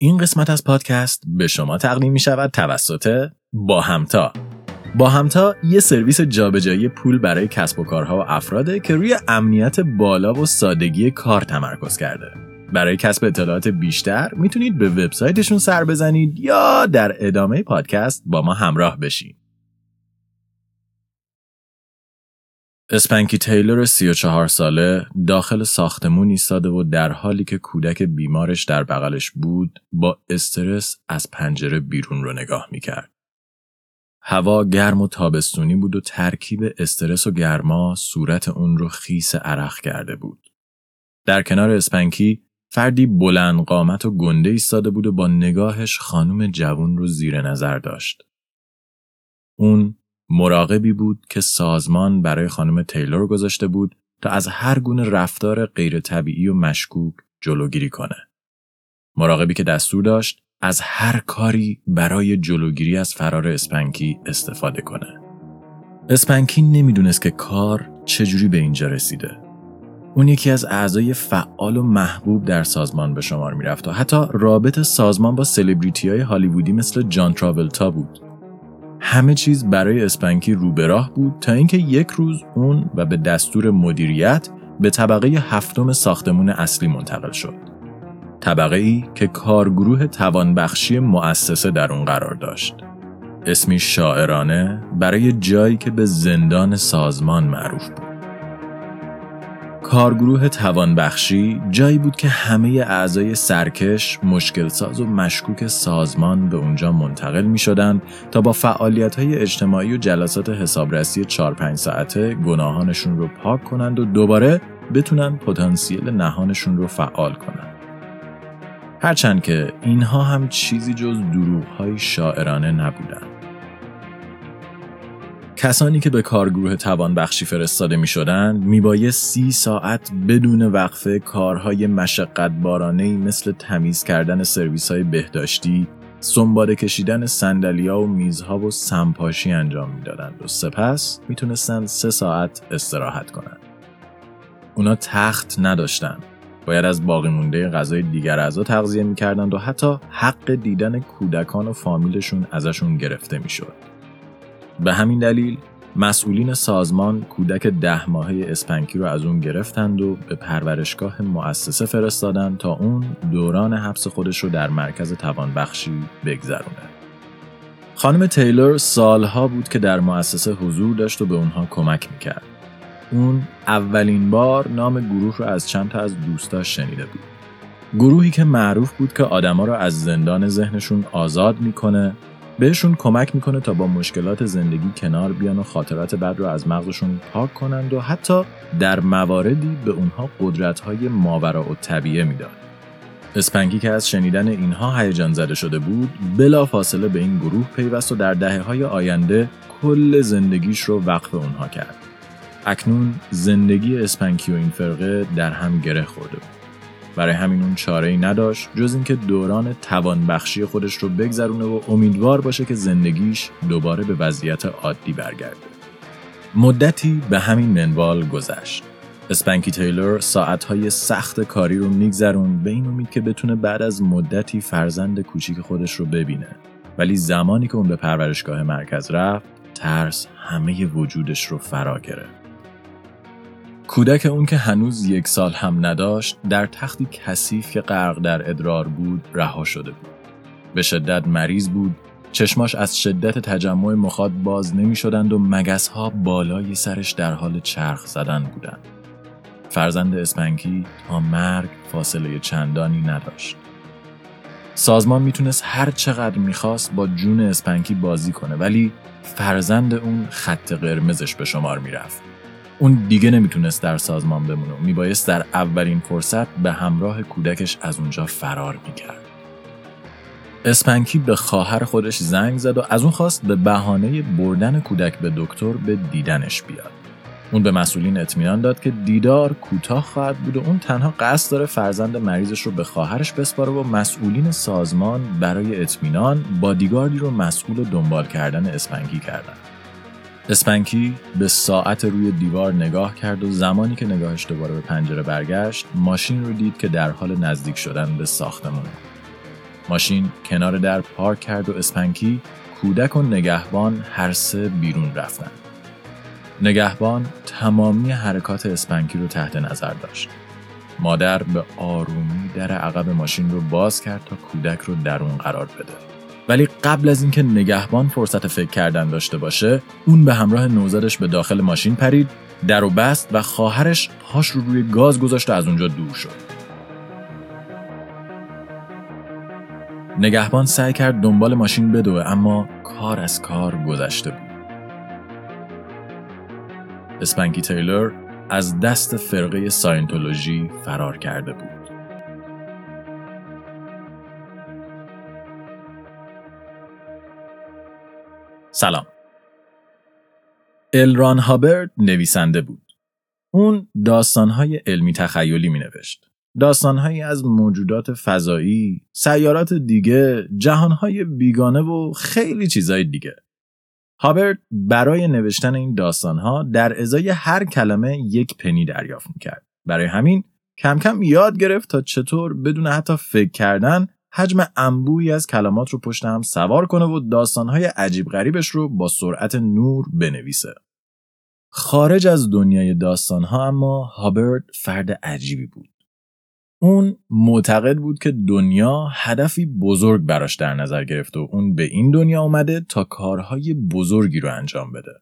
این قسمت از پادکست به شما تقدیم می شود توسط با همتا با همتا یه سرویس جابجایی پول برای کسب و کارها و افراده که روی امنیت بالا و سادگی کار تمرکز کرده. برای کسب اطلاعات بیشتر می‌تونید به وبسایتشون سر بزنید یا در ادامه پادکست با ما همراه بشین. اسپنکی تیلور 34 ساله داخل ساختمون ایستاده و در حالی که کودک بیمارش در بغلش بود با استرس از پنجره بیرون رو نگاه می‌کرد. هوا گرم و تابستونی بود و ترکیب استرس و گرما صورت اون رو خیس عرق کرده بود. در کنار اسپنکی فردی بلند قامت و گنده ایستاده بود و با نگاهش خانم جوون رو زیر نظر داشت. اون مراقبی بود که سازمان برای خانم تیلور گذاشته بود تا از هر گونه رفتار غیر طبیعی و مشکوک جلوگیری کنه. مراقبی که دستور داشت از هر کاری برای جلوگیری از فرار اسپنکی استفاده کنه. اسپنکی نمی‌دونست که کار چجوری به اینجا رسیده. اون یکی از اعضای فعال و محبوب در سازمان به شمار می‌رفت و حتی رابط سازمان با سلبریتی های هالیوودی مثل جان تراولتا بود. همه چیز برای اسپنکی رو به راه بود تا اینکه یک روز اون و به دستور مدیریت به طبقه هفتم ساختمون اصلی منتقل شد. طبقه ای که کارگروه توانبخشی مؤسسه در اون قرار داشت. اسمی شاعرانه برای جایی که به زندان سازمان معروف بود. کارگروه توانبخشی جایی بود که همه اعضای سرکش، مشکل ساز و مشکوک سازمان به اونجا منتقل می شدن تا با فعالیت های اجتماعی و جلسات حسابرسی 4-5 ساعته گناهانشون رو پاک کنند و دوباره بتونن پتانسیل نهانشون رو فعال کنند. هرچند که اینها هم چیزی جز دروغ های شاعرانه نبودند. کسانی که به کارگروه توانبخشی فرستاده می شدن می باید سی ساعت بدون وقفه کارهای مشقت بارانه مثل تمیز کردن سرویس های بهداشتی، سنباده کشیدن سندلیا و میزها و سمپاشی انجام می‌دادند و سپس می‌تونستند سه ساعت استراحت کنند. اونا تخت نداشتند. باید از باقی مونده غذای دیگر اعضا تغذیه می‌کردند و حتی حق دیدن کودکان و فامیلشون ازشون گرفته می‌شد. به همین دلیل مسئولین سازمان کودک ده ماهه اسپنکی رو از اون گرفتند و به پرورشگاه مؤسسه فرستادند تا اون دوران حبس خودش رو در مرکز توانبخشی بگذرونه. خانم تیلور سالها بود که در مؤسسه حضور داشت و به اونها کمک می‌کرد. اون اولین بار نام گروه رو از چند تا از دوستاش شنیده بود. گروهی که معروف بود که آدما رو از زندان ذهنشون آزاد می‌کنه بهشون کمک می‌کنه تا با مشکلات زندگی کنار بیان و خاطرات بد رو از مغزشون پاک کنند و حتی در مواردی به اونها قدرت‌های ماورا و طبیعه می‌داد. اسپنگی که از شنیدن اینها هیجان زده شده بود بلا فاصله به این گروه پیوست و در دهه های آینده کل زندگیش رو وقف اونها کرد. اکنون زندگی اسپنکی و این فرقه در هم گره خورده بود. برای همین اون چاره ای نداشت جز اینکه دوران توانبخشی خودش رو بگذرونه و امیدوار باشه که زندگیش دوباره به وضعیت عادی برگرده. مدتی به همین منوال گذشت. اسپنکی تیلور ساعتهای سخت کاری رو میگذرون به این امید که بتونه بعد از مدتی فرزند کوچیک خودش رو ببینه. ولی زمانی که اون به پرورشگاه مرکز رفت ترس همه وجودش رو فرا گرفت. کودک اون که هنوز یک سال هم نداشت در تختی کثیف که غرق در ادرار بود رها شده بود. به شدت مریض بود چشماش از شدت تجمع مخاط باز نمی شدند و مگس ها بالای سرش در حال چرخ زدن بودند. فرزند اسپنکی تا مرگ فاصله چندانی نداشت. سازمان می‌تونست هر چقدر می‌خواست با جون اسپنکی بازی کنه ولی فرزند اون خط قرمزش به شمار می‌رفت. اون دیگه نمی‌تونست در سازمان بمونه و میبایست در اولین فرصت به همراه کودکش از اونجا فرار می‌کرد. اسپنکی به خواهر خودش زنگ زد و از اون خواست به بهانه بردن کودک به دکتر به دیدنش بیاد. اون به مسئولین اطمینان داد که دیدار کوتاه خواهد بود و اون تنها قصد داره فرزند مریضش رو به خواهرش بسپاره و مسئولین سازمان برای اطمینان بادیگاردی رو مسئول دنبال کردن اسپنکی کردن. اسپنکی به ساعت روی دیوار نگاه کرد و زمانی که نگاهش دوباره به پنجره برگشت ماشین رو دید که در حال نزدیک شدن به ساختمان ماشین کنار در پارک کرد و اسپنکی کودک و نگهبان هر سه بیرون رفتن. نگهبان تمامی حرکات اسپنکی رو تحت نظر داشت. مادر به آرومی در عقب ماشین رو باز کرد تا کودک رو درون قرار بده. ولی قبل از اینکه نگهبان فرصت فکر کردن داشته باشه، اون به همراه نوزادش به داخل ماشین پرید، در و بست و خواهرش پاش رو روی گاز گذاشت و از اونجا دور شد. نگهبان سعی کرد دنبال ماشین بدوه اما کار از کار گذشته بود. اسپنکی تیلر از دست فرقه ساینتولوژی فرار کرده بود. سلام. الران هابرد نویسنده بود. اون داستانهای علمی تخیلی می نوشت. داستانهایی از موجودات فضایی، سیارات دیگه، جهانهای بیگانه و خیلی چیزای دیگه. هابرد برای نوشتن این داستانها در ازای هر کلمه یک پنی دریافت می‌کرد. برای همین کم کم یاد گرفت تا چطور بدون حتی فکر کردن حجم انبوهی از کلمات رو پشت هم سوار کنه و داستانهای عجیب غریبش رو با سرعت نور بنویسه. خارج از دنیای داستانها اما هابرد فرد عجیبی بود. اون معتقد بود که دنیا هدفی بزرگ براش در نظر گرفته و اون به این دنیا اومده تا کارهای بزرگی رو انجام بده.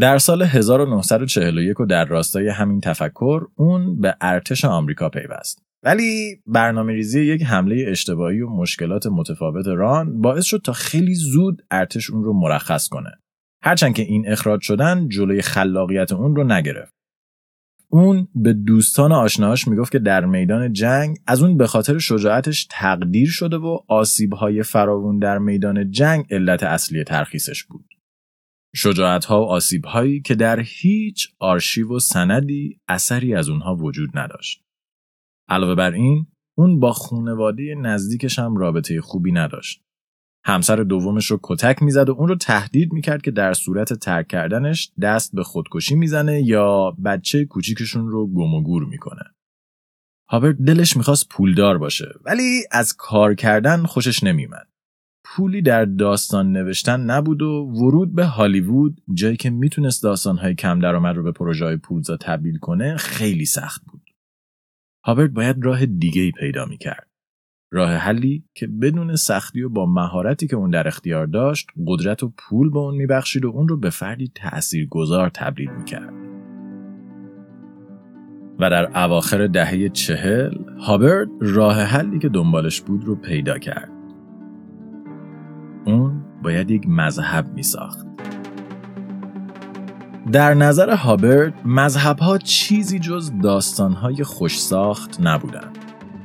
در سال 1941 و در راستای همین تفکر اون به ارتش آمریکا پیوست. ولی برنامه ریزی یک حمله اشتباهی و مشکلات متفاوت ران باعث شد تا خیلی زود ارتش اون رو مرخص کنه. هرچند که این اخراج شدن جلوی خلاقیت اون رو نگرفت. اون به دوستان آشناهاش می‌گفت که در میدان جنگ از اون به خاطر شجاعتش تقدیر شده و آسیبهای فراوون در میدان جنگ علت اصلی ترخیصش بود. شجاعت ها و آسیب هایی که در هیچ آرشیو و سندی اثری از اونها وجود نداشت. علاوه بر این، اون با خونواده نزدیکش هم رابطه خوبی نداشت. همسر دومش رو کتک می‌زد و اون رو تهدید می‌کرد که در صورت ترک کردنش دست به خودکشی می‌زنه یا بچه کوچیکشون رو گم و گور می‌کنه. هابرت دلش می‌خواست پولدار باشه ولی از کار کردن خوشش نمیومد. پولی در داستان نوشتن نبود و ورود به هالیوود جایی که می‌تونست داستانهای کم درآمد رو به پروژه پولزا تبدیل کنه خیلی سخت بود. هابرت باید راه دیگه ای پیدا می‌کرد. راه حلی که بدون سختی و با مهارتی که اون در اختیار داشت قدرت و پول به اون میبخشید و اون رو به فردی گذار تبدیل می‌کرد. و در اواخر دهه چهل هابرد راه حلی که دنبالش بود رو پیدا کرد. اون باید یک مذهب می ساخت. در نظر هابرد مذهب ها چیزی جز داستان های خوش ساخت نبودند.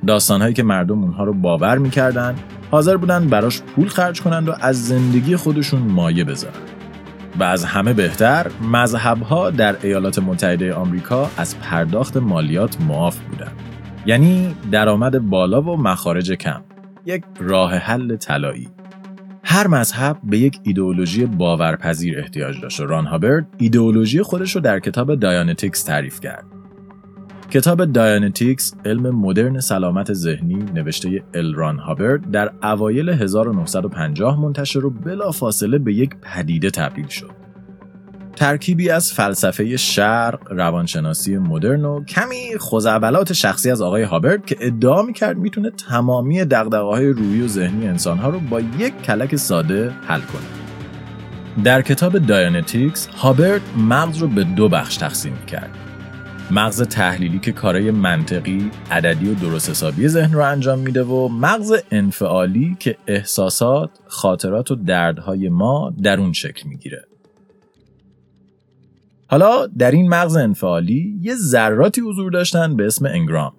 داستانهایی که مردم اونها رو باور می‌کردن حاضر بودن براش پول خرج کنند و از زندگی خودشون مایه بذارن. و از همه بهتر مذهبها در ایالات متحده آمریکا از پرداخت مالیات معاف بودن یعنی درآمد بالا و مخارج کم. یک راه حل طلایی. هر مذهب به یک ایدئولوژی باورپذیر احتیاج داشت و ران هابرد ایدئولوژی خودش رو در کتاب دایانتیکس تعریف کرد کتاب دایانتیکس علم مدرن سلامت ذهنی نوشته الران هابرد در اوایل 1950 منتشر و بلافاصله به یک پدیده تبدیل شد. ترکیبی از فلسفه شرق، روانشناسی مدرن و کمی خوزعبلات شخصی از آقای هابرد که ادعا می‌کرد می‌تونه تمامی دقدقه روحی و ذهنی انسانها رو با یک کلک ساده حل کنه. در کتاب دایانتیکس هابرد مغز رو به دو بخش تقسیم کرد. مغز تحلیلی که کارای منطقی، عددی و درست حسابی ذهن رو انجام میده و مغز انفعالی که احساسات، خاطرات و دردهای ما در اون شکل می‌گیره. حالا در این مغز انفعالی یه ذراتی حضور داشتن به اسم انگرام.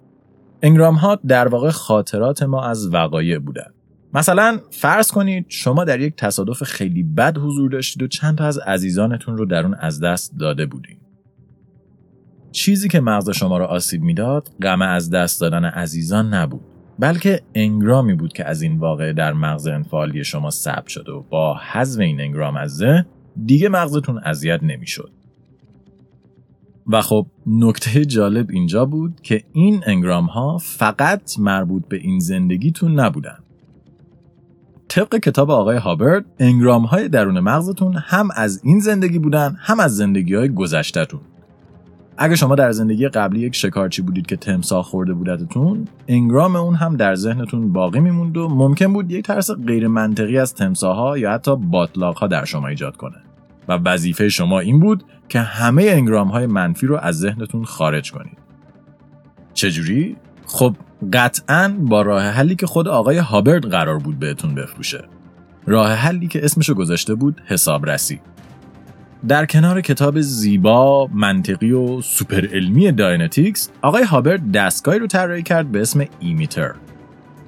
انگرام ها در واقع خاطرات ما از وقایع بودن. مثلا فرض کنید شما در یک تصادف خیلی بد حضور داشتید و چند تا از عزیزانتون رو در اون از دست داده بودید. چیزی که مغز شما را آسیب می‌داد غم از دست دادن عزیزان نبود بلکه انگرامی بود که از این واقعه در مغز انفعالی شما ثبت شده و با حذف این انگرام از ذهن دیگه مغزتون اذیت نمی‌شد و خب نکته جالب اینجا بود که این انگرام ها فقط مربوط به این زندگیتون نبودن. طبق کتاب آقای هابرد انگرام های درون مغزتون هم از این زندگی بودن هم از زندگی های گذشتهتون. اگه شما در زندگی قبلی یک شکارچی بودید که تمساح خورده بودتتون انگرام اون هم در ذهنتون باقی میموند و ممکن بود یک ترس غیر منطقی از تمساها یا حتی باطلاق ها در شما ایجاد کنه. و وظیفه شما این بود که همه انگرام های منفی رو از ذهنتون خارج کنید. چجوری؟ خب قطعا با راه حلی که خود آقای هابرد قرار بود بهتون بفروشه. راه حلی که اسمشو گذاشته بود حسابرسی. در کنار کتاب زیبا، منطقی و سوپر علمی Dianetics، آقای هابرد دستگاهی رو طراحی کرد به اسم E-meter.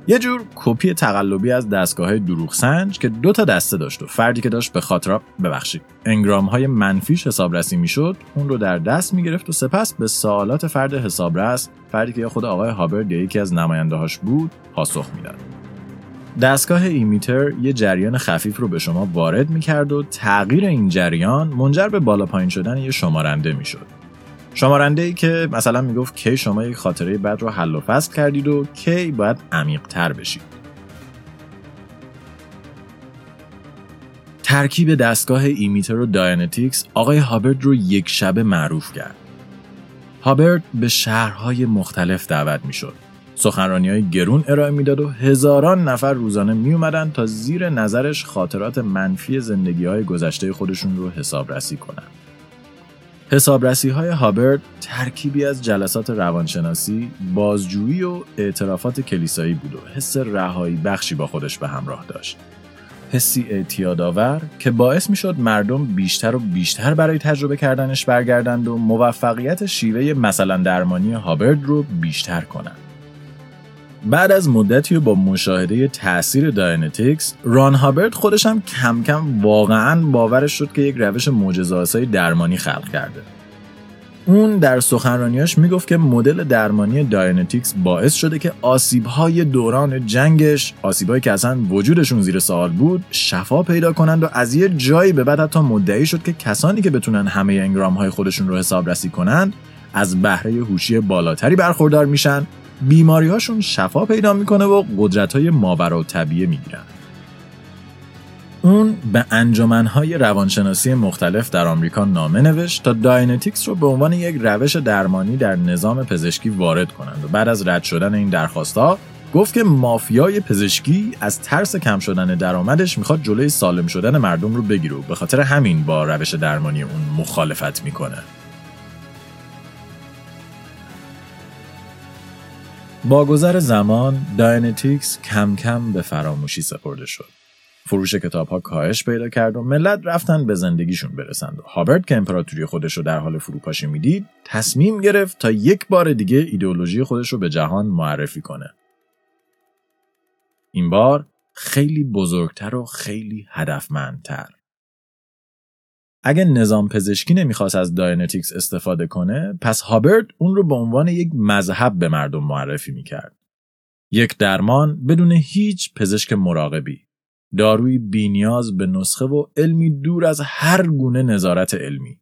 یه جور کپی تقلبی از دستگاه دروغ سنج که دو تا دسته داشت و فردی که داشت به خاطر ببخشید engram های منفیش حسابرسی می‌شد اون رو در دست می‌گرفت و سپس به سوالات فرد حسابرس فردی که یا خود آقای هابرد یا یکی از نماینده هاش بود پاسخ می‌داد دستگاه E-meter یه جریان خفیف رو به شما وارد می‌کرد و تغییر این جریان منجر به بالا پایین شدن یه شمارنده می‌شد. شمارنده ای که مثلا می‌گفت کی شما یک خاطره بد رو حل و فصل کردید و کی باید عمیق تر بشید. ترکیب دستگاه E-meter و Dianetics آقای هابرد رو یک شبه معروف کرد. هابرد به شهرهای مختلف دعوت می‌شد سخنرانی های گرون ارائه می‌داد و هزاران نفر روزانه می اومدن تا زیر نظرش خاطرات منفی زندگی های گذشته خودشون رو حسابرسی کنن. حسابرسی های هابرد ترکیبی از جلسات روانشناسی، بازجویی و اعترافات کلیسایی بود و حس رهایی بخشی با خودش به همراه داشت. حسی اعتیادآور که باعث می‌شد مردم بیشتر و بیشتر برای تجربه کردنش برگردند و موفقیت شیوه مثلا درمانی هابرد رو بیشتر کنند. بعد از مدتی و با مشاهده تاثیر Dianetics ران هابرد خودش هم کم کم واقعا باورش شد که یک روش معجزه‌آسای درمانی خلق کرده. اون در سخنرانیاش می‌گفت که مدل درمانی داینتیکس باعث شده که آسیب‌های دوران جنگش آسیب‌هایی که اصلا وجودشون زیر سوال بود شفا پیدا کنند و از یه جایی به بعد حتی مدعی شد که کسانی که بتونن همه engram خودشون رو حسابرسی کنند از بهره هوشی بالاتری برخوردار میشن. بیماریهاشون شفا پیدا می‌کنه و قدرت های ماوراءالطبیعه می‌گیرن. اون به انجمنهای روانشناسی مختلف در آمریکا نامه نوشت تا داینتیکس رو به عنوان یک روش درمانی در نظام پزشکی وارد کنند و بعد از رد شدن این درخواستها گفت که مافیای پزشکی از ترس کم شدن درآمدش می‌خواد جلوی سالم شدن مردم رو بگیره و به خاطر همین با روش درمانی اون مخالفت می‌کنه. با گذر زمان داینتیکس کم کم به فراموشی سپرده شد. فروش کتاب ها کاهش پیدا کرد و ملت رفتن به زندگیشون برسند و هابرد که امپراتوری خودش رو در حال فروپاشی می‌دید تصمیم گرفت تا یک بار دیگه ایدئولوژی خودش رو به جهان معرفی کنه. این بار خیلی بزرگتر و خیلی هدفمندتر. اگه نظام پزشکی نمی‌خواست از داینتیکس استفاده کنه پس هابرد اون رو به عنوان یک مذهب به مردم معرفی می‌کرد. یک درمان بدون هیچ پزشک مراقبی. داروی بینیاز به نسخه و علمی دور از هر گونه نظارت علمی.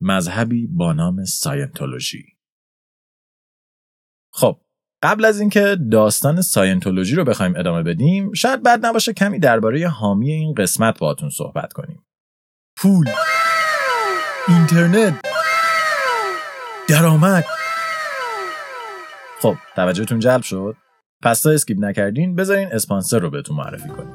مذهبی با نام ساینتولوژی. خب قبل از اینکه داستان ساینتولوژی رو بخوایم ادامه بدیم شاید بد نباشه کمی درباره حامی این قسمت باهاتون صحبت کنیم پول اینترنت درآمد. خب توجهتون جلب شد؟ پس تا skip نکردین بذارین اسپانسر رو بهتون معرفی کنیم.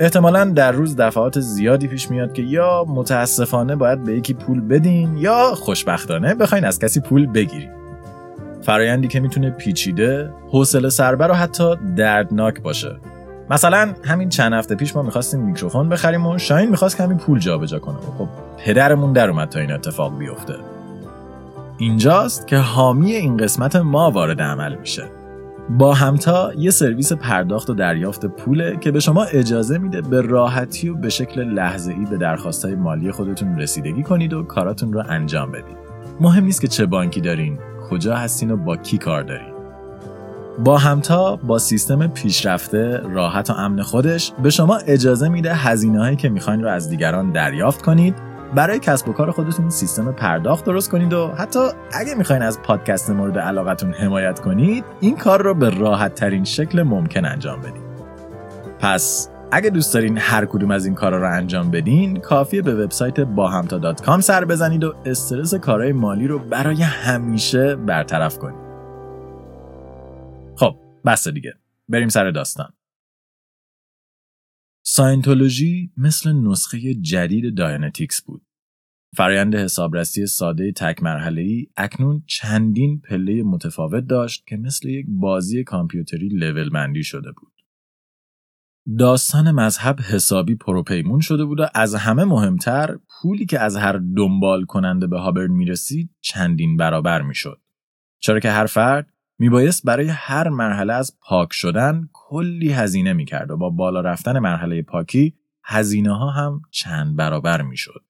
احتمالا در روز دفعات زیادی پیش میاد که یا متاسفانه باید به یکی پول بدین یا خوشبختانه بخواین از کسی پول بگیرین. فرایندی که می‌تونه پیچیده، حوصله سربر و حتی دردناک باشه. مثلا همین چند هفته پیش ما می‌خواستیم میکروفون بخریم و شاین می‌خواست کمی پول جابجا کنه خب پدرمون در اومد تا این اتفاق بیفته اینجاست که حامی این قسمت ما وارد عمل میشه با همتا یه سرویس پرداخت و دریافت پوله که به شما اجازه میده به راحتی و به شکل لحظه ای به درخواستای مالی خودتون رسیدگی کنید و کاراتون رو انجام بدید. مهم نیست که چه بانکی دارین، کجا هستین و با کی کار دارین. با همتا با سیستم پیشرفته راحت و امن خودش به شما اجازه میده هزینه هایی که می‌خواین رو از دیگران دریافت کنید. برای کسب و کار خودتون سیستم پرداخت درست کنید و حتی اگه می‌خواین از پادکست مورد علاقتون حمایت کنید این کار رو به راحت ترین شکل ممکن انجام بدید. پس اگه دوست دارین هر کدوم از این کارا رو انجام بدین کافیه به وبسایت باهمتا.com سر بزنید و استرس کارهای مالی رو برای همیشه برطرف کنید. بس دیگه بریم سر داستان ساینتولوژی مثل نسخه جدید داینتیکس بود فرایند حسابرسی ساده تک مرحله ای اکنون چندین پله متفاوت داشت که مثل یک بازی کامپیوتری لول بندی شده بود. داستان مذهب حسابی پروپیمون شده بود و از همه مهمتر پولی که از هر دنبال کننده به هابرد می‌رسید چندین برابر می‌شد. چرا که هر فرد میبایست برای هر مرحله از پاک شدن کلی هزینه می‌کرد و با بالا رفتن مرحله پاکی هزینه ها هم چند برابر می‌شد.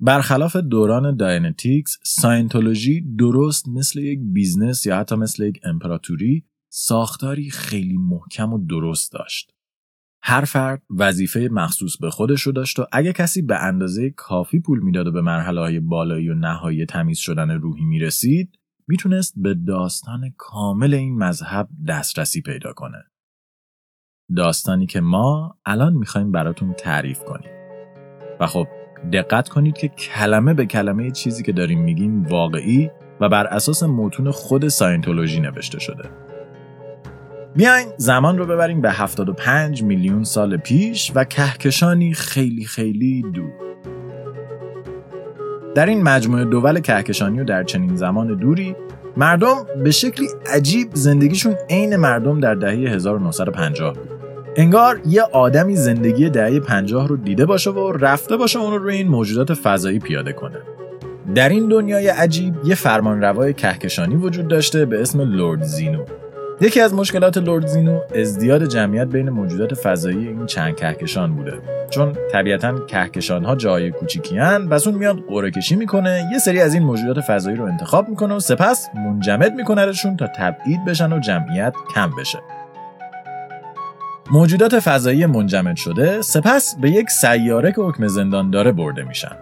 برخلاف دوران داینتیکس ساینتولوژی درست مثل یک business یا حتی مثل یک امپراتوری ساختاری خیلی محکم و درست داشت. هر فرد وظیفه مخصوص به خودش رو داشت و اگه کسی به اندازه کافی پول می‌داد و به مرحله های بالایی و نهایی تمیز شدن روحی می‌رسید می‌تونست به داستان کامل این مذهب دسترسی پیدا کنه. داستانی که ما الان می‌خوایم براتون تعریف کنیم. و خب دقت کنید که کلمه به کلمه چیزی که داریم میگیم واقعی و بر اساس متون خود ساینتولوژی نوشته شده. بیاین زمان رو ببریم به 75 میلیون سال پیش و کهکشانی خیلی خیلی دور. در این مجموعه دول کهکشانی و در چنین زمان دوری مردم به شکلی عجیب زندگیشون عین مردم در دهه 1950 بود. انگار یه آدمی زندگی دهه 50 رو دیده باشه و رفته باشه اون رو روی این موجودات فضایی پیاده کنه. در این دنیای عجیب یه فرمانروای کهکشانی وجود داشته به اسم لورد زینو. یکی از مشکلات لورد زینو ازدیاد جمعیت بین موجودات فضایی این چند کهکشان بوده. چون طبیعتا کهکشان ها جای کوچیکیان پس اون میاد قرعه کشی می‌کنه یه سری از این موجودات فضایی رو انتخاب می‌کنه و سپس منجمد میکنهشون تا تبعید بشن و جمعیت کم بشه. موجودات فضایی منجمد شده سپس به یک سیاره که حکم زندان داره برده میشن.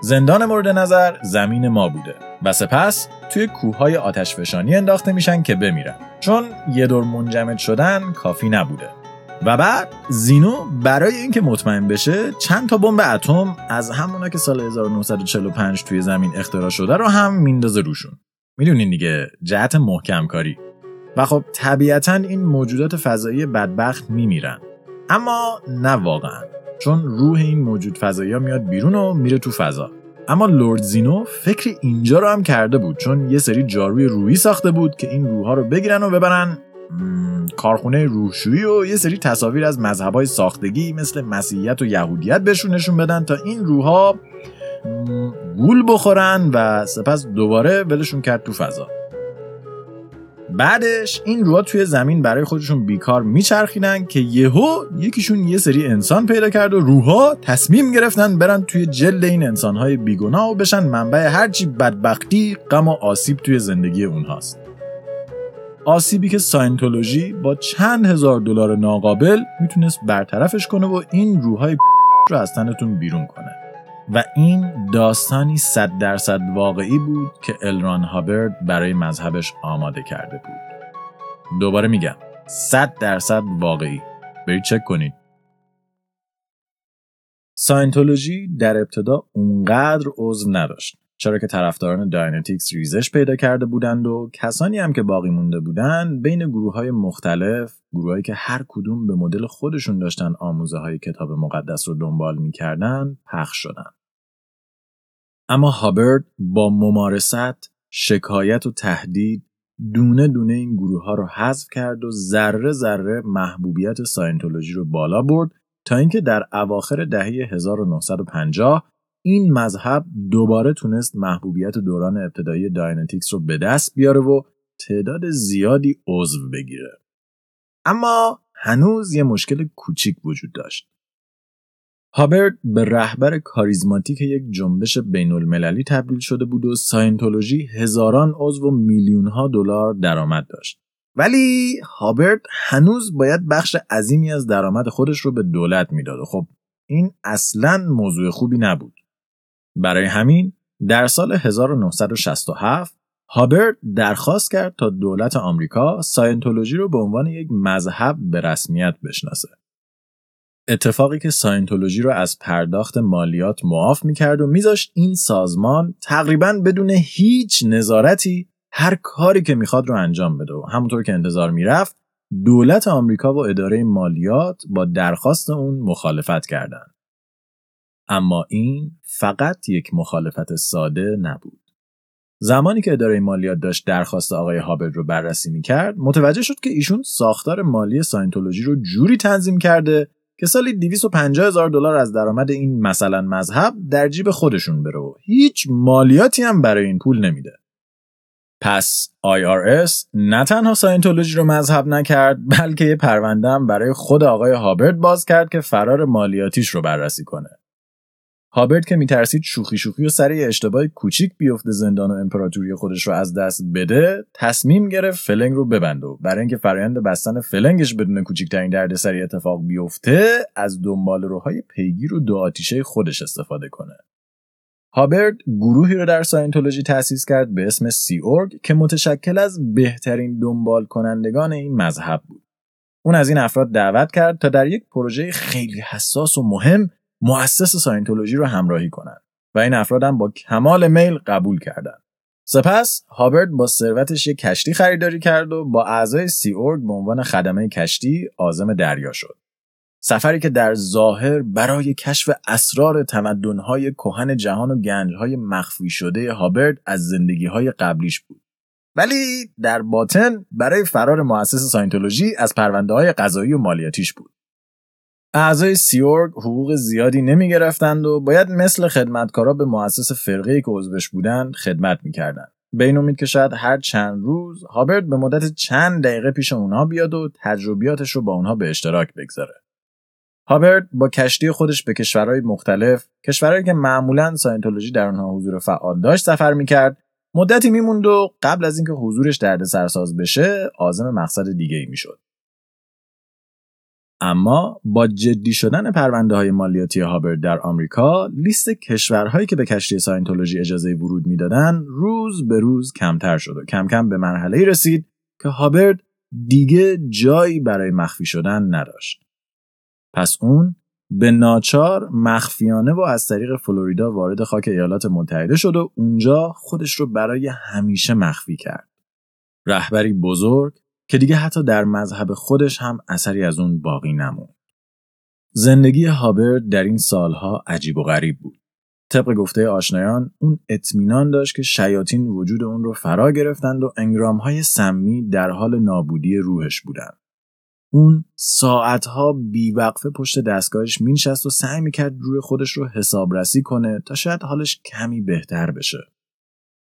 زندان مورد نظر زمین ما بوده و سپس توی کوههای آتشفشانی انداخته میشن که بمیرن. چون یه دور منجمد شدن کافی نبوده. و بعد زینو برای اینکه مطمئن بشه چند تا بمب اتم از همونا که سال 1945 توی زمین اختراع شده رو هم میندازه روشون. می‌دونین دیگه جهت محکم کاری و خب طبیعتا این موجودات فضایی بدبخت میمیرن. اما نه واقعا. چون روح این موجود فضایی ها میاد بیرون و میره تو فضا. اما لورد زینو فکر اینجا رو هم کرده بود چون یه سری جاروی روحی ساخته بود که این روحها رو بگیرن و ببرن. کارخونه روحشویی و یه سری تصاویر از مذهبهای ساختگی مثل مسیحیت و یهودیت بهشون نشون بدن تا این روحها گول بخورن و سپس دوباره ولشون کرد تو فضا. بعدش این روها توی زمین برای خودشون بیکار میچرخیدن که یهو یکیشون یه سری انسان پیدا کرد و روحا تصمیم گرفتن برن توی جلد این انسانهای بیگناه و بشن منبع هرچی بدبختی غم و آسیب توی زندگی اونهاست. آسیبی که ساینتولوژی با چند هزار دلار ناقابل می‌تونست برطرفش کنه و این روحای رو از تنتون بیرون کنه. و این داستانی صد درصد واقعی بود که ال ران هابرد برای مذهبش آماده کرده بود. دوباره میگم صد درصد واقعی. برید چک کنید. ساینتولوژی در ابتدا اونقدر عضو نداشت. چرا که طرفداران داینتیکس ریزش پیدا کرده بودند و کسانی هم که باقی مونده بودند بین گروه های مختلف گروهایی که هر کدوم به مدل خودشون داشتن آموزه های کتاب مقدس رو دنبال می‌کردن پخش شدن. اما هابرد با ممارست، شکایت و تهدید دونه دونه این گروه ها رو حذف کرد و ذره ذره محبوبیت ساینتولوژی رو بالا برد تا اینکه در اواخر دهه 1950 این مذهب دوباره تونست محبوبیت دوران ابتدایی داینتیکس رو به دست بیاره و تعداد زیادی عضو بگیره. اما هنوز یه مشکل کوچیک وجود داشت. هابرد به رهبر کاریزماتیک یک جنبش بین المللی تبدیل شده بود و ساینتولوژی هزاران عضو و میلیون ها دلار درآمد داشت. ولی هابرد هنوز باید بخش عظیمی از درآمد خودش رو به دولت می‌داد خب این اصلا موضوع خوبی نبود. برای همین در سال 1967 هابرد درخواست کرد تا دولت آمریکا ساینتولوژی رو به عنوان یک مذهب به رسمیت بشناسه. اتفاقی که ساینتولوژی رو از پرداخت مالیات معاف می‌کرد و میذاشت این سازمان تقریبا بدون هیچ نظارتی هر کاری که می‌خواد رو انجام بده و همونطور که انتظار می‌رفت دولت آمریکا و اداره مالیات با درخواست اون مخالفت کردند. اما این فقط یک مخالفت ساده نبود. زمانی که اداره مالیات داشت درخواست آقای هابرد رو بررسی می‌کرد متوجه شد که ایشون ساختار مالی ساینتولوژی رو جوری تنظیم کرده که سالی 250 هزار دلار از درآمد این مثلا مذهب در جیب خودشون بره و هیچ مالیاتی هم برای این پول نمیده. پس IRS نه تنها ساینتولوژی رو مذهب نکرد بلکه یه پرونده هم برای خود آقای هابرد باز کرد که فرار مالیاتیش رو بررسی کنه. هابرد که میترسید شوخی شوخی و سر یه اشتباه کوچیک بیفته زندان و امپراتوری خودش رو از دست بده تصمیم گرفت فلنگ رو ببنده و برای اینکه فرایند بستن فلنگش بدون کوچکترین دردسری اتفاق بیفته از دنبال روهای پیگیر و دو آتیشه خودش استفاده کنه هابرد گروهی رو در ساینتولوژی تأسیس کرد به اسم Sea Org که متشکل از بهترین دنبال کنندگان این مذهب بود. اون از این افراد دعوت کرد تا در یک پروژه خیلی حساس و مهم مؤسس ساینتولوژی رو همراهی کنند و این افراد هم با کمال میل قبول کردند. سپس هابرد با ثروتش یک کشتی خریداری کرد و با اعضای Sea Org به عنوان خدمه کشتی عازم دریا شد. سفری که در ظاهر برای کشف اسرار تمدنهای کهن جهان و گنجهای مخفی شده هابرد از زندگیهای قبلیش بود. ولی در باطن برای فرار مؤسس ساینتولوژی از پرونده های قضایی و مالیاتیش بود. اعضای سیورگ حقوق زیادی نمی گرفتند و باید مثل خدمتکارا به مؤسس فرقه که عضوش بودند خدمت می‌کردند. به این امید که شاید هر چند روز هابرد به مدت چند دقیقه پیش اونها بیاد و تجربیاتش رو با اونها به اشتراک بگذاره. هابرد با کشتی خودش به کشورهای مختلف کشورهایی که معمولا ساینتولوژی در آنها حضور فعال داشت سفر می‌کرد مدتی میموند و قبل از اینکه حضورش درد سرساز بشه عازم مقصد دیگه ای می‌شد اما با جدی شدن پرونده های مالیاتی هابرد در آمریکا لیست کشورهایی که به کشتی ساینتولوژی اجازه ورود می‌دادن روز به روز کمتر شد و کم کم به مرحله رسید که هابرد دیگه جایی برای مخفی شدن نداشت پس اون به ناچار مخفیانه و از طریق فلوریدا وارد خاک ایالات متحده شد و اونجا خودش رو برای همیشه مخفی کرد. رهبری بزرگ که دیگه حتی در مذهب خودش هم اثری از اون باقی نموند. زندگی هابرد در این سالها عجیب و غریب بود. طبق گفته آشنایان اون اطمینان داشت که شیاطین وجود اون رو فرا گرفتند و انگرامهای سمی در حال نابودی روحش بودند. اون ساعتها بیوقفه پشت دستگاهش مینشست و سعی می‌کرد روی خودش رو حسابرسی کنه تا شاید حالش کمی بهتر بشه.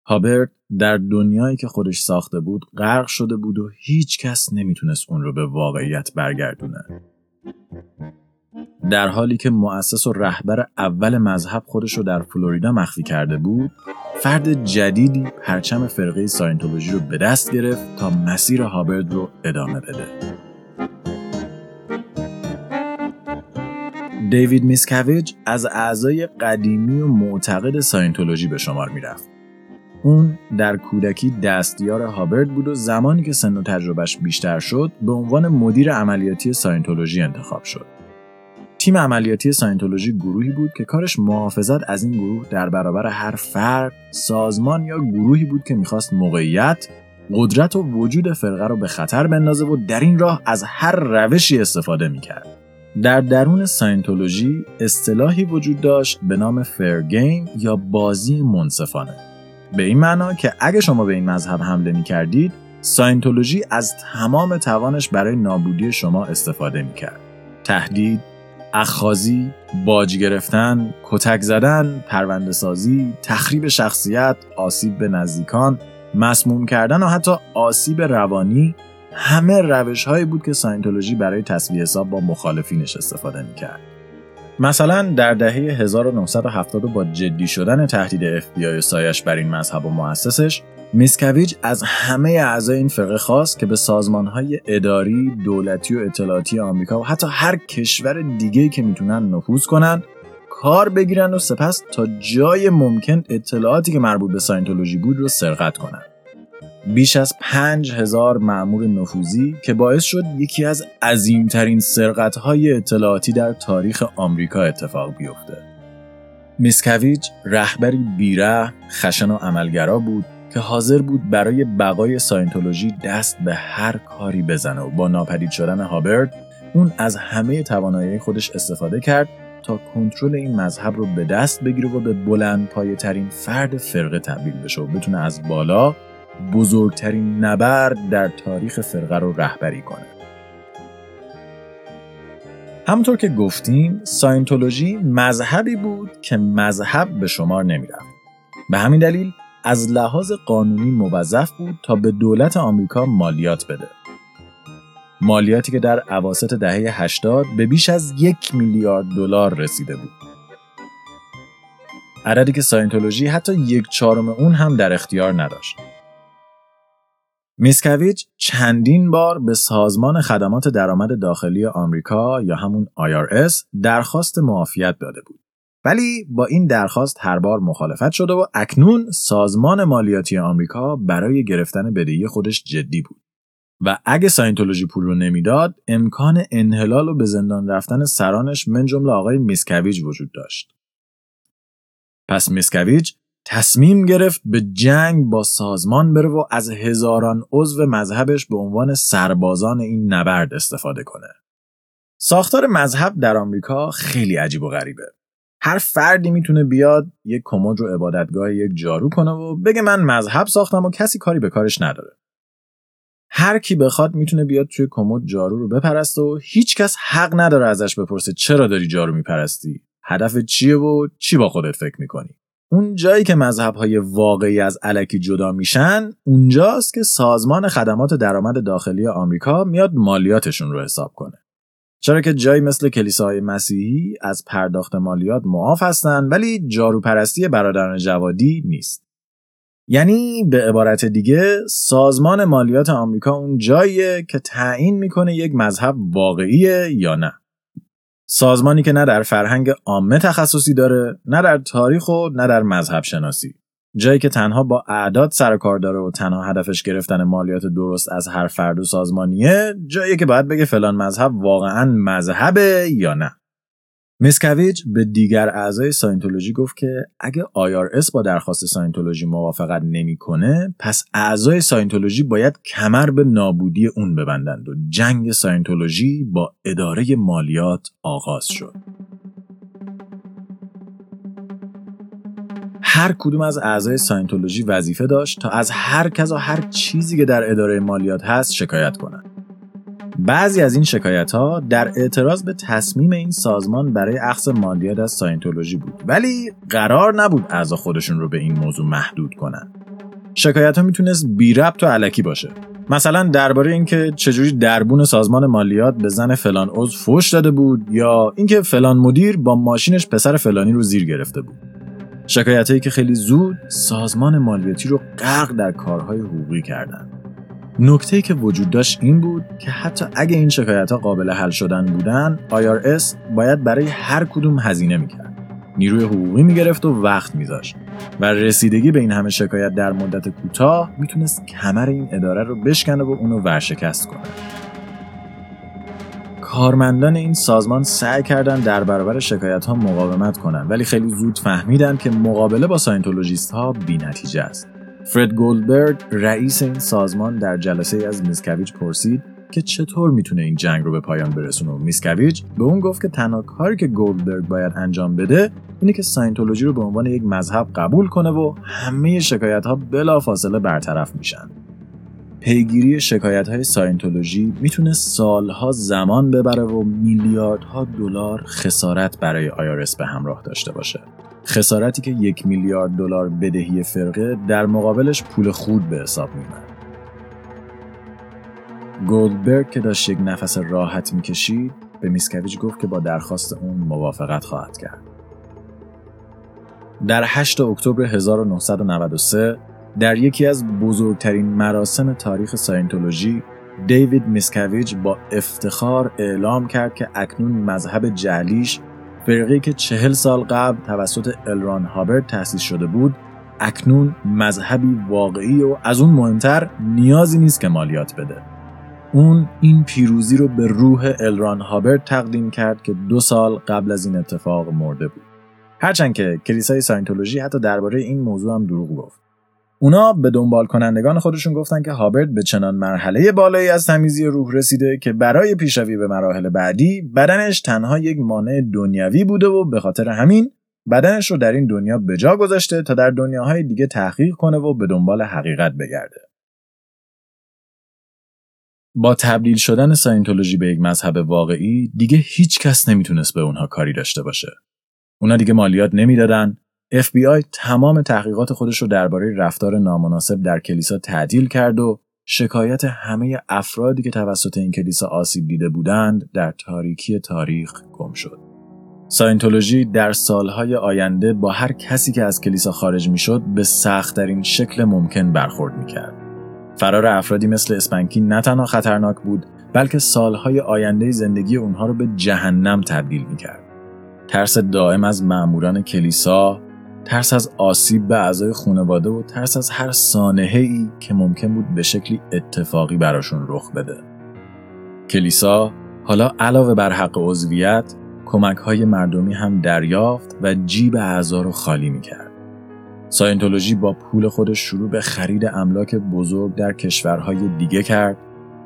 هابرت در دنیایی که خودش ساخته بود غرق شده بود و هیچ کس نمی‌تونست اون رو به واقعیت برگردونه. در حالی که مؤسس و رهبر اول مذهب خودش رو در فلوریدا مخفی کرده بود، فرد جدیدی پرچم فرقه ساینتولوژی رو به دست گرفت تا مسیر هابرد رو ادامه بده. دیوید میسکویج از اعضای قدیمی و معتقد ساینتولوژی به شمار می‌رفت. اون در کودکی دستیار هابرد بود و زمانی که سن و تجربهش بیشتر شد به عنوان مدیر عملیاتی ساینتولوژی انتخاب شد. تیم عملیاتی ساینتولوژی گروهی بود که کارش محافظت از این گروه در برابر هر فرد، سازمان یا گروهی بود که می‌خواست موقعیت، قدرت و وجود فرقه رو به خطر بندازه و در این راه از هر روشی استفاده می‌کرد. در درون ساینتولوژی اصطلاحی وجود داشت به نام گیم یا بازی منصفانه به این معنا که اگه شما به این مذهب حمله می کردید ساینتولوژی از تمام توانش برای نابودی شما استفاده می کرد تهدید اخخازی، باج گرفتن، کتک زدن، پرونده سازی، تخریب شخصیت، آسیب به نزدیکان، مسموم کردن و حتی آسیب روانی همه روش هایی بود که ساینتولوژی برای تسویه حساب با مخالفینش استفاده می‌کرد. مثلا در دهه 1970 با جدی شدن تهدید FBI و CIA بر این مذهب و مؤسسش میسکویج از همه اعضای این فرقه خواست که به سازمانهای اداری، دولتی و اطلاعاتی آمریکا و حتی هر کشور دیگه که می‌تونن نفوذ کنن کار بگیرن و سپس تا جای ممکن اطلاعاتی که مربوط به ساینتولوژی بود رو سرقت کنن. بیش از پنج هزار معمور نفوذی که باعث شد یکی از عظیمترین سرقتهای اطلاعاتی در تاریخ آمریکا اتفاق بیفته. میسکویچ رهبری بیره، خشن و عملگرا بود که حاضر بود برای بقای ساینتولوژی دست به هر کاری بزنه و با ناپدید شدن هابرد اون از همه توانایی خودش استفاده کرد تا کنترل این مذهب رو به دست بگیره و به بلند پایه ترین فرد فرقه تبدیل بشه و بتونه از بالا بزرگترین نبرد در تاریخ فرقه رو رهبری کنه. همونطور که گفتیم ساینتولوژی مذهبی بود که مذهب به شمار نمی‌رفت. به همین دلیل از لحاظ قانونی موظف بود تا به دولت آمریکا مالیات بده. مالیاتی که در عواست دهه 80 به بیش از یک میلیارد دلار رسیده بود. عددی که ساینتولوژی حتی یک چهارم اون هم در اختیار نداشت. میسکویچ چندین بار به سازمان خدمات درآمد داخلی آمریکا یا همون IRS درخواست معافیت داده بود. ولی با این درخواست هر بار مخالفت شده و اکنون سازمان مالیاتی آمریکا برای گرفتن بدهی خودش جدی بود. و اگه ساینتولوژی پول رو نمی‌داد امکان انحلال و به زندان رفتن سرانش من جمله آقای میسکویچ وجود داشت. پس میسکویچ تصمیم گرفت به جنگ با سازمان بره و از هزاران عضو مذهبش به عنوان سربازان این نبرد استفاده کنه. ساختار مذهب در آمریکا خیلی عجیب و غریبه. هر فردی می‌تونه بیاد یک کمد رو عبادتگاه یک جارو کنه و بگه من مذهب ساختم و کسی کاری به کارش نداره. هر کی بخواد می‌تونه بیاد توی کمد جارو رو بپرسته و هیچکس حق نداره ازش بپرسه چرا داری جارو میپرستی هدف چیه و چی با خودت فکر می‌کنی اون جایی که های واقعی از علکی جدا میشن اونجاست که سازمان خدمات درآمد داخلی آمریکا میاد مالیاتشون رو حساب کنه. چرا که جایی مثل کلیساهای مسیحی از پرداخت مالیات معاف هستن ولی جارو پرستی برادران جوادی نیست. یعنی به عبارت دیگه سازمان مالیات آمریکا اون جاییه که تعیین می‌کنه یک مذهب واقعیه یا نه. سازمانی که نه در فرهنگ عامه تخصصی داره نه در تاریخ و نه در مذهب شناسی. جایی که تنها با اعداد سر کار داره و تنها هدفش گرفتن مالیات درست از هر فرد و سازمانیه جایی که باید بگه فلان مذهب واقعا مذهبه یا نه. مسکویچ به دیگر اعضای ساینتولوژی گفت که اگه IRS با درخواست ساینتولوژی موافقت نمی‌کنه پس اعضای ساینتولوژی باید کمر به نابودی اون ببندند و جنگ ساینتولوژی با اداره مالیات آغاز شد. هر کدوم از اعضای ساینتولوژی وظیفه داشت تا از هر کس و هر چیزی که در اداره مالیات هست شکایت کنند. بعضی از این شکایت ها در اعتراض به تصمیم این سازمان برای اخذ مالیات از ساینتولوژی بود ولی قرار نبود اعضا خودشون رو به این موضوع محدود کنن. شکایت ها می‌تونست بی ربط و علکی باشه. مثلا درباره اینکه چجوری دربون سازمان مالیات به زن فلان عضو فوش داده بود یا اینکه فلان مدیر با ماشینش پسر فلانی رو زیر گرفته بود. شکایت که خیلی زود سازمان مالیاتی رو غرق در کارهای حقوقی کردند نکته که وجود داشت این بود که حتی اگه این شکایت ها قابل حل شدن بودن IRS باید برای هر کدوم هزینه می‌کرد. نیروی حقوقی می‌گرفت و وقت میذاشت و رسیدگی به این همه شکایت در مدت کوتاه می‌تونست کمر این اداره رو بشکنه و اونو ورشکست کنه. کارمندان این سازمان سعی کردن در برابر شکایت ها مقاومت کنند ولی خیلی زود فهمیدن که مقابله با ساینتولوژیست ها بی‌نتیجه است. فرد گولدبرگ رئیس این سازمان در جلسه از میسکویچ پرسید که چطور می‌تونه این جنگ رو به پایان برسونه. و میسکویچ به اون گفت که تنها کاری که گولدبرگ باید انجام بده اینه که ساینتولوژی رو به عنوان یک مذهب قبول کنه و همه شکایت ها بلا فاصله برطرف میشن. پیگیری شکایت های ساینتولوژی می‌تونه سالها زمان ببره و میلیاردها دلار خسارت برای IRS به همراه داشته باشه. خسارتی که یک میلیارد دلار بدهی فرقه در مقابلش پول خود به حساب میومد. گولدبرگ که داشت یک نفس راحت می‌کشید به میسکویچ گفت که با درخواست اون موافقت خواهد کرد. در 8 اکتبر 1993 در یکی از بزرگترین مراسم تاریخ ساینتولوژی دیوید میسکویچ با افتخار اعلام کرد که اکنون مذهب جعلیش فرقی که چهل سال قبل توسط الران هابرت تأسیس شده بود اکنون مذهبی واقعی و از اون مهمتر نیازی نیست که مالیات بده. اون این پیروزی رو به روح الران هابرت تقدیم کرد که دو سال قبل از این اتفاق مرده بود. هرچند که کلیسای ساینتولوژی حتی درباره این موضوع هم دروغ گفت. اونا به دنبال کنندگان خودشون گفتن که هابرت به چنان مرحله بالایی از تمیزی روح رسیده که برای پیشروی به مراحل بعدی بدنش تنها یک مانع دنیوی بوده و به خاطر همین بدنش رو در این دنیا به جا گذاشته تا در دنیاهای دیگه تحقیق کنه و به دنبال حقیقت بگرده. با تبدیل شدن ساینتولوژی به یک مذهب واقعی دیگه هیچ کس نمی‌تونست به اونها کاری داشته باشه. اونا دیگه مالیات نمی‌دادن، FBI تمام تحقیقات خودش رو درباره رفتار نامناسب در کلیسا تعدیل کرد و شکایت همه افرادی که توسط این کلیسا آسیب دیده بودند در تاریکی تاریخ گم شد. ساینتولوژی در سالهای آینده با هر کسی که از کلیسا خارج می‌شد به سختترین شکل ممکن برخورد می‌کرد. فرار افرادی مثل اسپنکی نه تنها خطرناک بود بلکه سالهای آینده زندگی اونها رو به جهنم تبدیل می‌کرد. ترس دائم از معموران کلیسا، ترس از آسیب به اعضای خانواده و ترس از هر سانحه ای که ممکن بود به شکلی اتفاقی براشون رخ بده. کلیسا حالا علاوه بر حق عضویت کمک های مردمی هم دریافت و جیب اعضا رو خالی می‌کرد. ساینتولوژی با پول خودش شروع به خرید املاک بزرگ در کشورهای دیگه کرد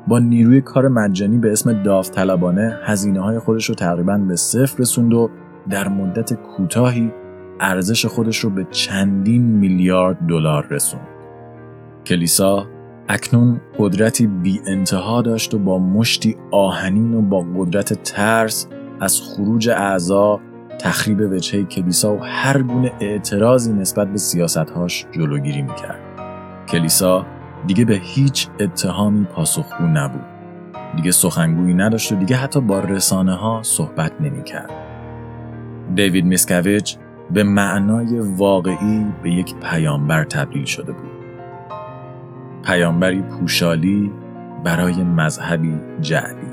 با نیروی کار مجانی به اسم داوطلبانه هزینه های خودش رو تقریبا به صفر رسوند و در مدت کوتاهی ارزش خودش رو به چندین میلیارد دلار رسوند. کلیسا اکنون قدرتی بی انتها داشت و با مشتی آهنین و با قدرت ترس از خروج اعضا تخریب وجهه کلیسا و هر گونه اعتراضی نسبت به سیاستهاش جلوگیری می‌کرد. کلیسا دیگه به هیچ اتهامی پاسخگو نبود. دیگه سخنگویی نداشت و دیگه حتی با رسانه ها صحبت نمی‌کرد. دیوید میسکویچ به معنای واقعی به یک پیامبر تبدیل شده بود. پیامبری پوشالی برای مذهبی جعلی.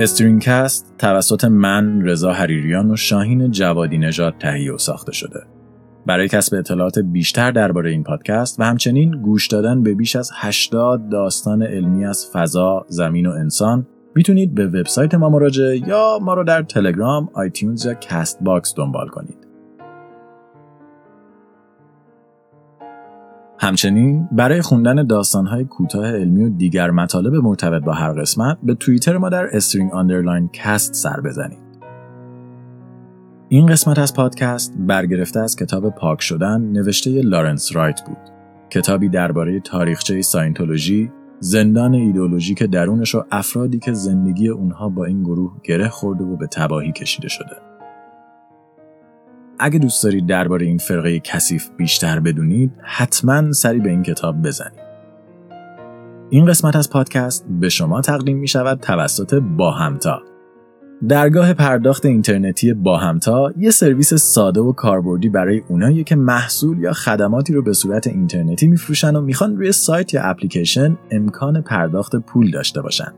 استرینکست توسط من رضا حریریان و شاهین جوادی نژاد تهیه و ساخته شده. برای کسب اطلاعات بیشتر درباره این پادکست و همچنین گوش دادن به بیش از 80 داستان علمی از فضا، زمین و انسان می‌تونید به وبسایت ما مراجعه یا ما رو در تلگرام، iTunes یا Castbox دنبال کنید. همچنین برای خوندن داستانهای کوتاه علمی و دیگر مطالب مرتبط با هر قسمت به توییتر ما در String underline cast سر بزنید. این قسمت از پادکست برگرفته از کتاب پاک شدن نوشته لارنس رایت بود. کتابی درباره تاریخچه ساینتولوژی، زندان ایدولوژیک درونش و افرادی که زندگی اونها با این گروه گره خورده و به تباهی کشیده شده. اگه دوست دارید درباره این فرقه کثیف بیشتر بدونید، حتما سری به این کتاب بزنید. این قسمت از پادکست به شما تقدیم می شود توسط با همتا درگاه پرداخت اینترنتی با همتا یه سرویس ساده و کاربردی برای اونایی که محصول یا خدماتی رو به صورت اینترنتی میفروشن و می‌خوان روی سایت یا اپلیکیشن امکان پرداخت پول داشته باشن.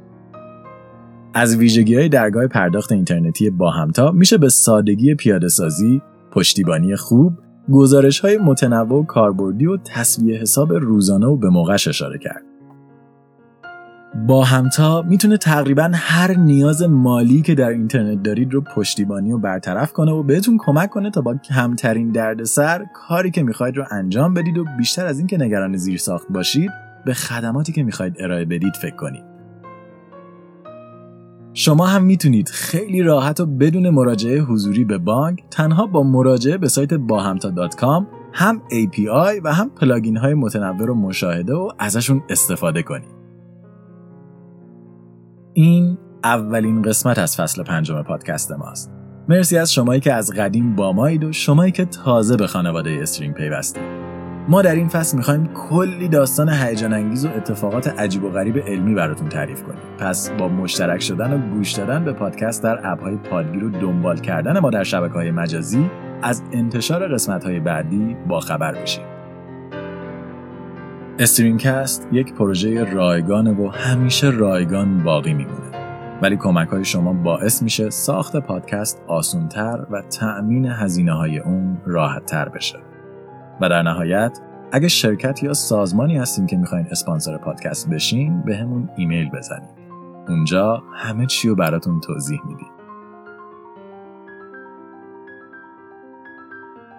از ویژگی های درگاه پرداخت اینترنتی با همتا میشه به سادگی پیاده سازی، پشتیبانی خوب، گزارش های متنوع و کاربردی و تصویه حساب روزانه و به موقعش اشاره کرد. با همتا می‌تونه تقریبا هر نیاز مالی که در اینترنت دارید رو پشتیبانی و برطرف کنه و بهتون کمک کنه تا با کمترین دردسر کاری که می‌خواید رو انجام بدید و بیشتر از اینکه نگران زیر ساخت باشید به خدماتی که می‌خواید ارائه بدید فکر کنید. شما هم می‌تونید خیلی راحت و بدون مراجعه حضوری به بانک تنها با مراجعه به سایت باهمتا.com هم API و هم پلاگین های متنوع رو مشاهده و ازشون استفاده کنید. این اولین قسمت از فصل پنجم پادکست ماست. مرسی از شمایی که از قدیم با مایید و شمایی که تازه به خانواده استرینگ پیوستید. ما در این فصل می‌خوایم کلی داستان هیجان انگیز و اتفاقات عجیب و غریب علمی براتون تعریف کنیم. پس با مشترک شدن و گوش دادن به پادکست در اپهای پادگیر و دنبال کردن ما در شبکه های مجازی از انتشار قسمت های بعدی با خبر بشید. استرینکست یک پروژه رایگانه و همیشه رایگان باقی میمونه. ولی کمک های شما باعث میشه ساخت پادکست آسونتر و تأمین هزینه های اون راحت تر بشه. و در نهایت اگه شرکت یا سازمانی هستین که می‌خواین اسپانسر پادکست بشین به همون ایمیل بزنید. اونجا همه چی رو براتون توضیح میدیم.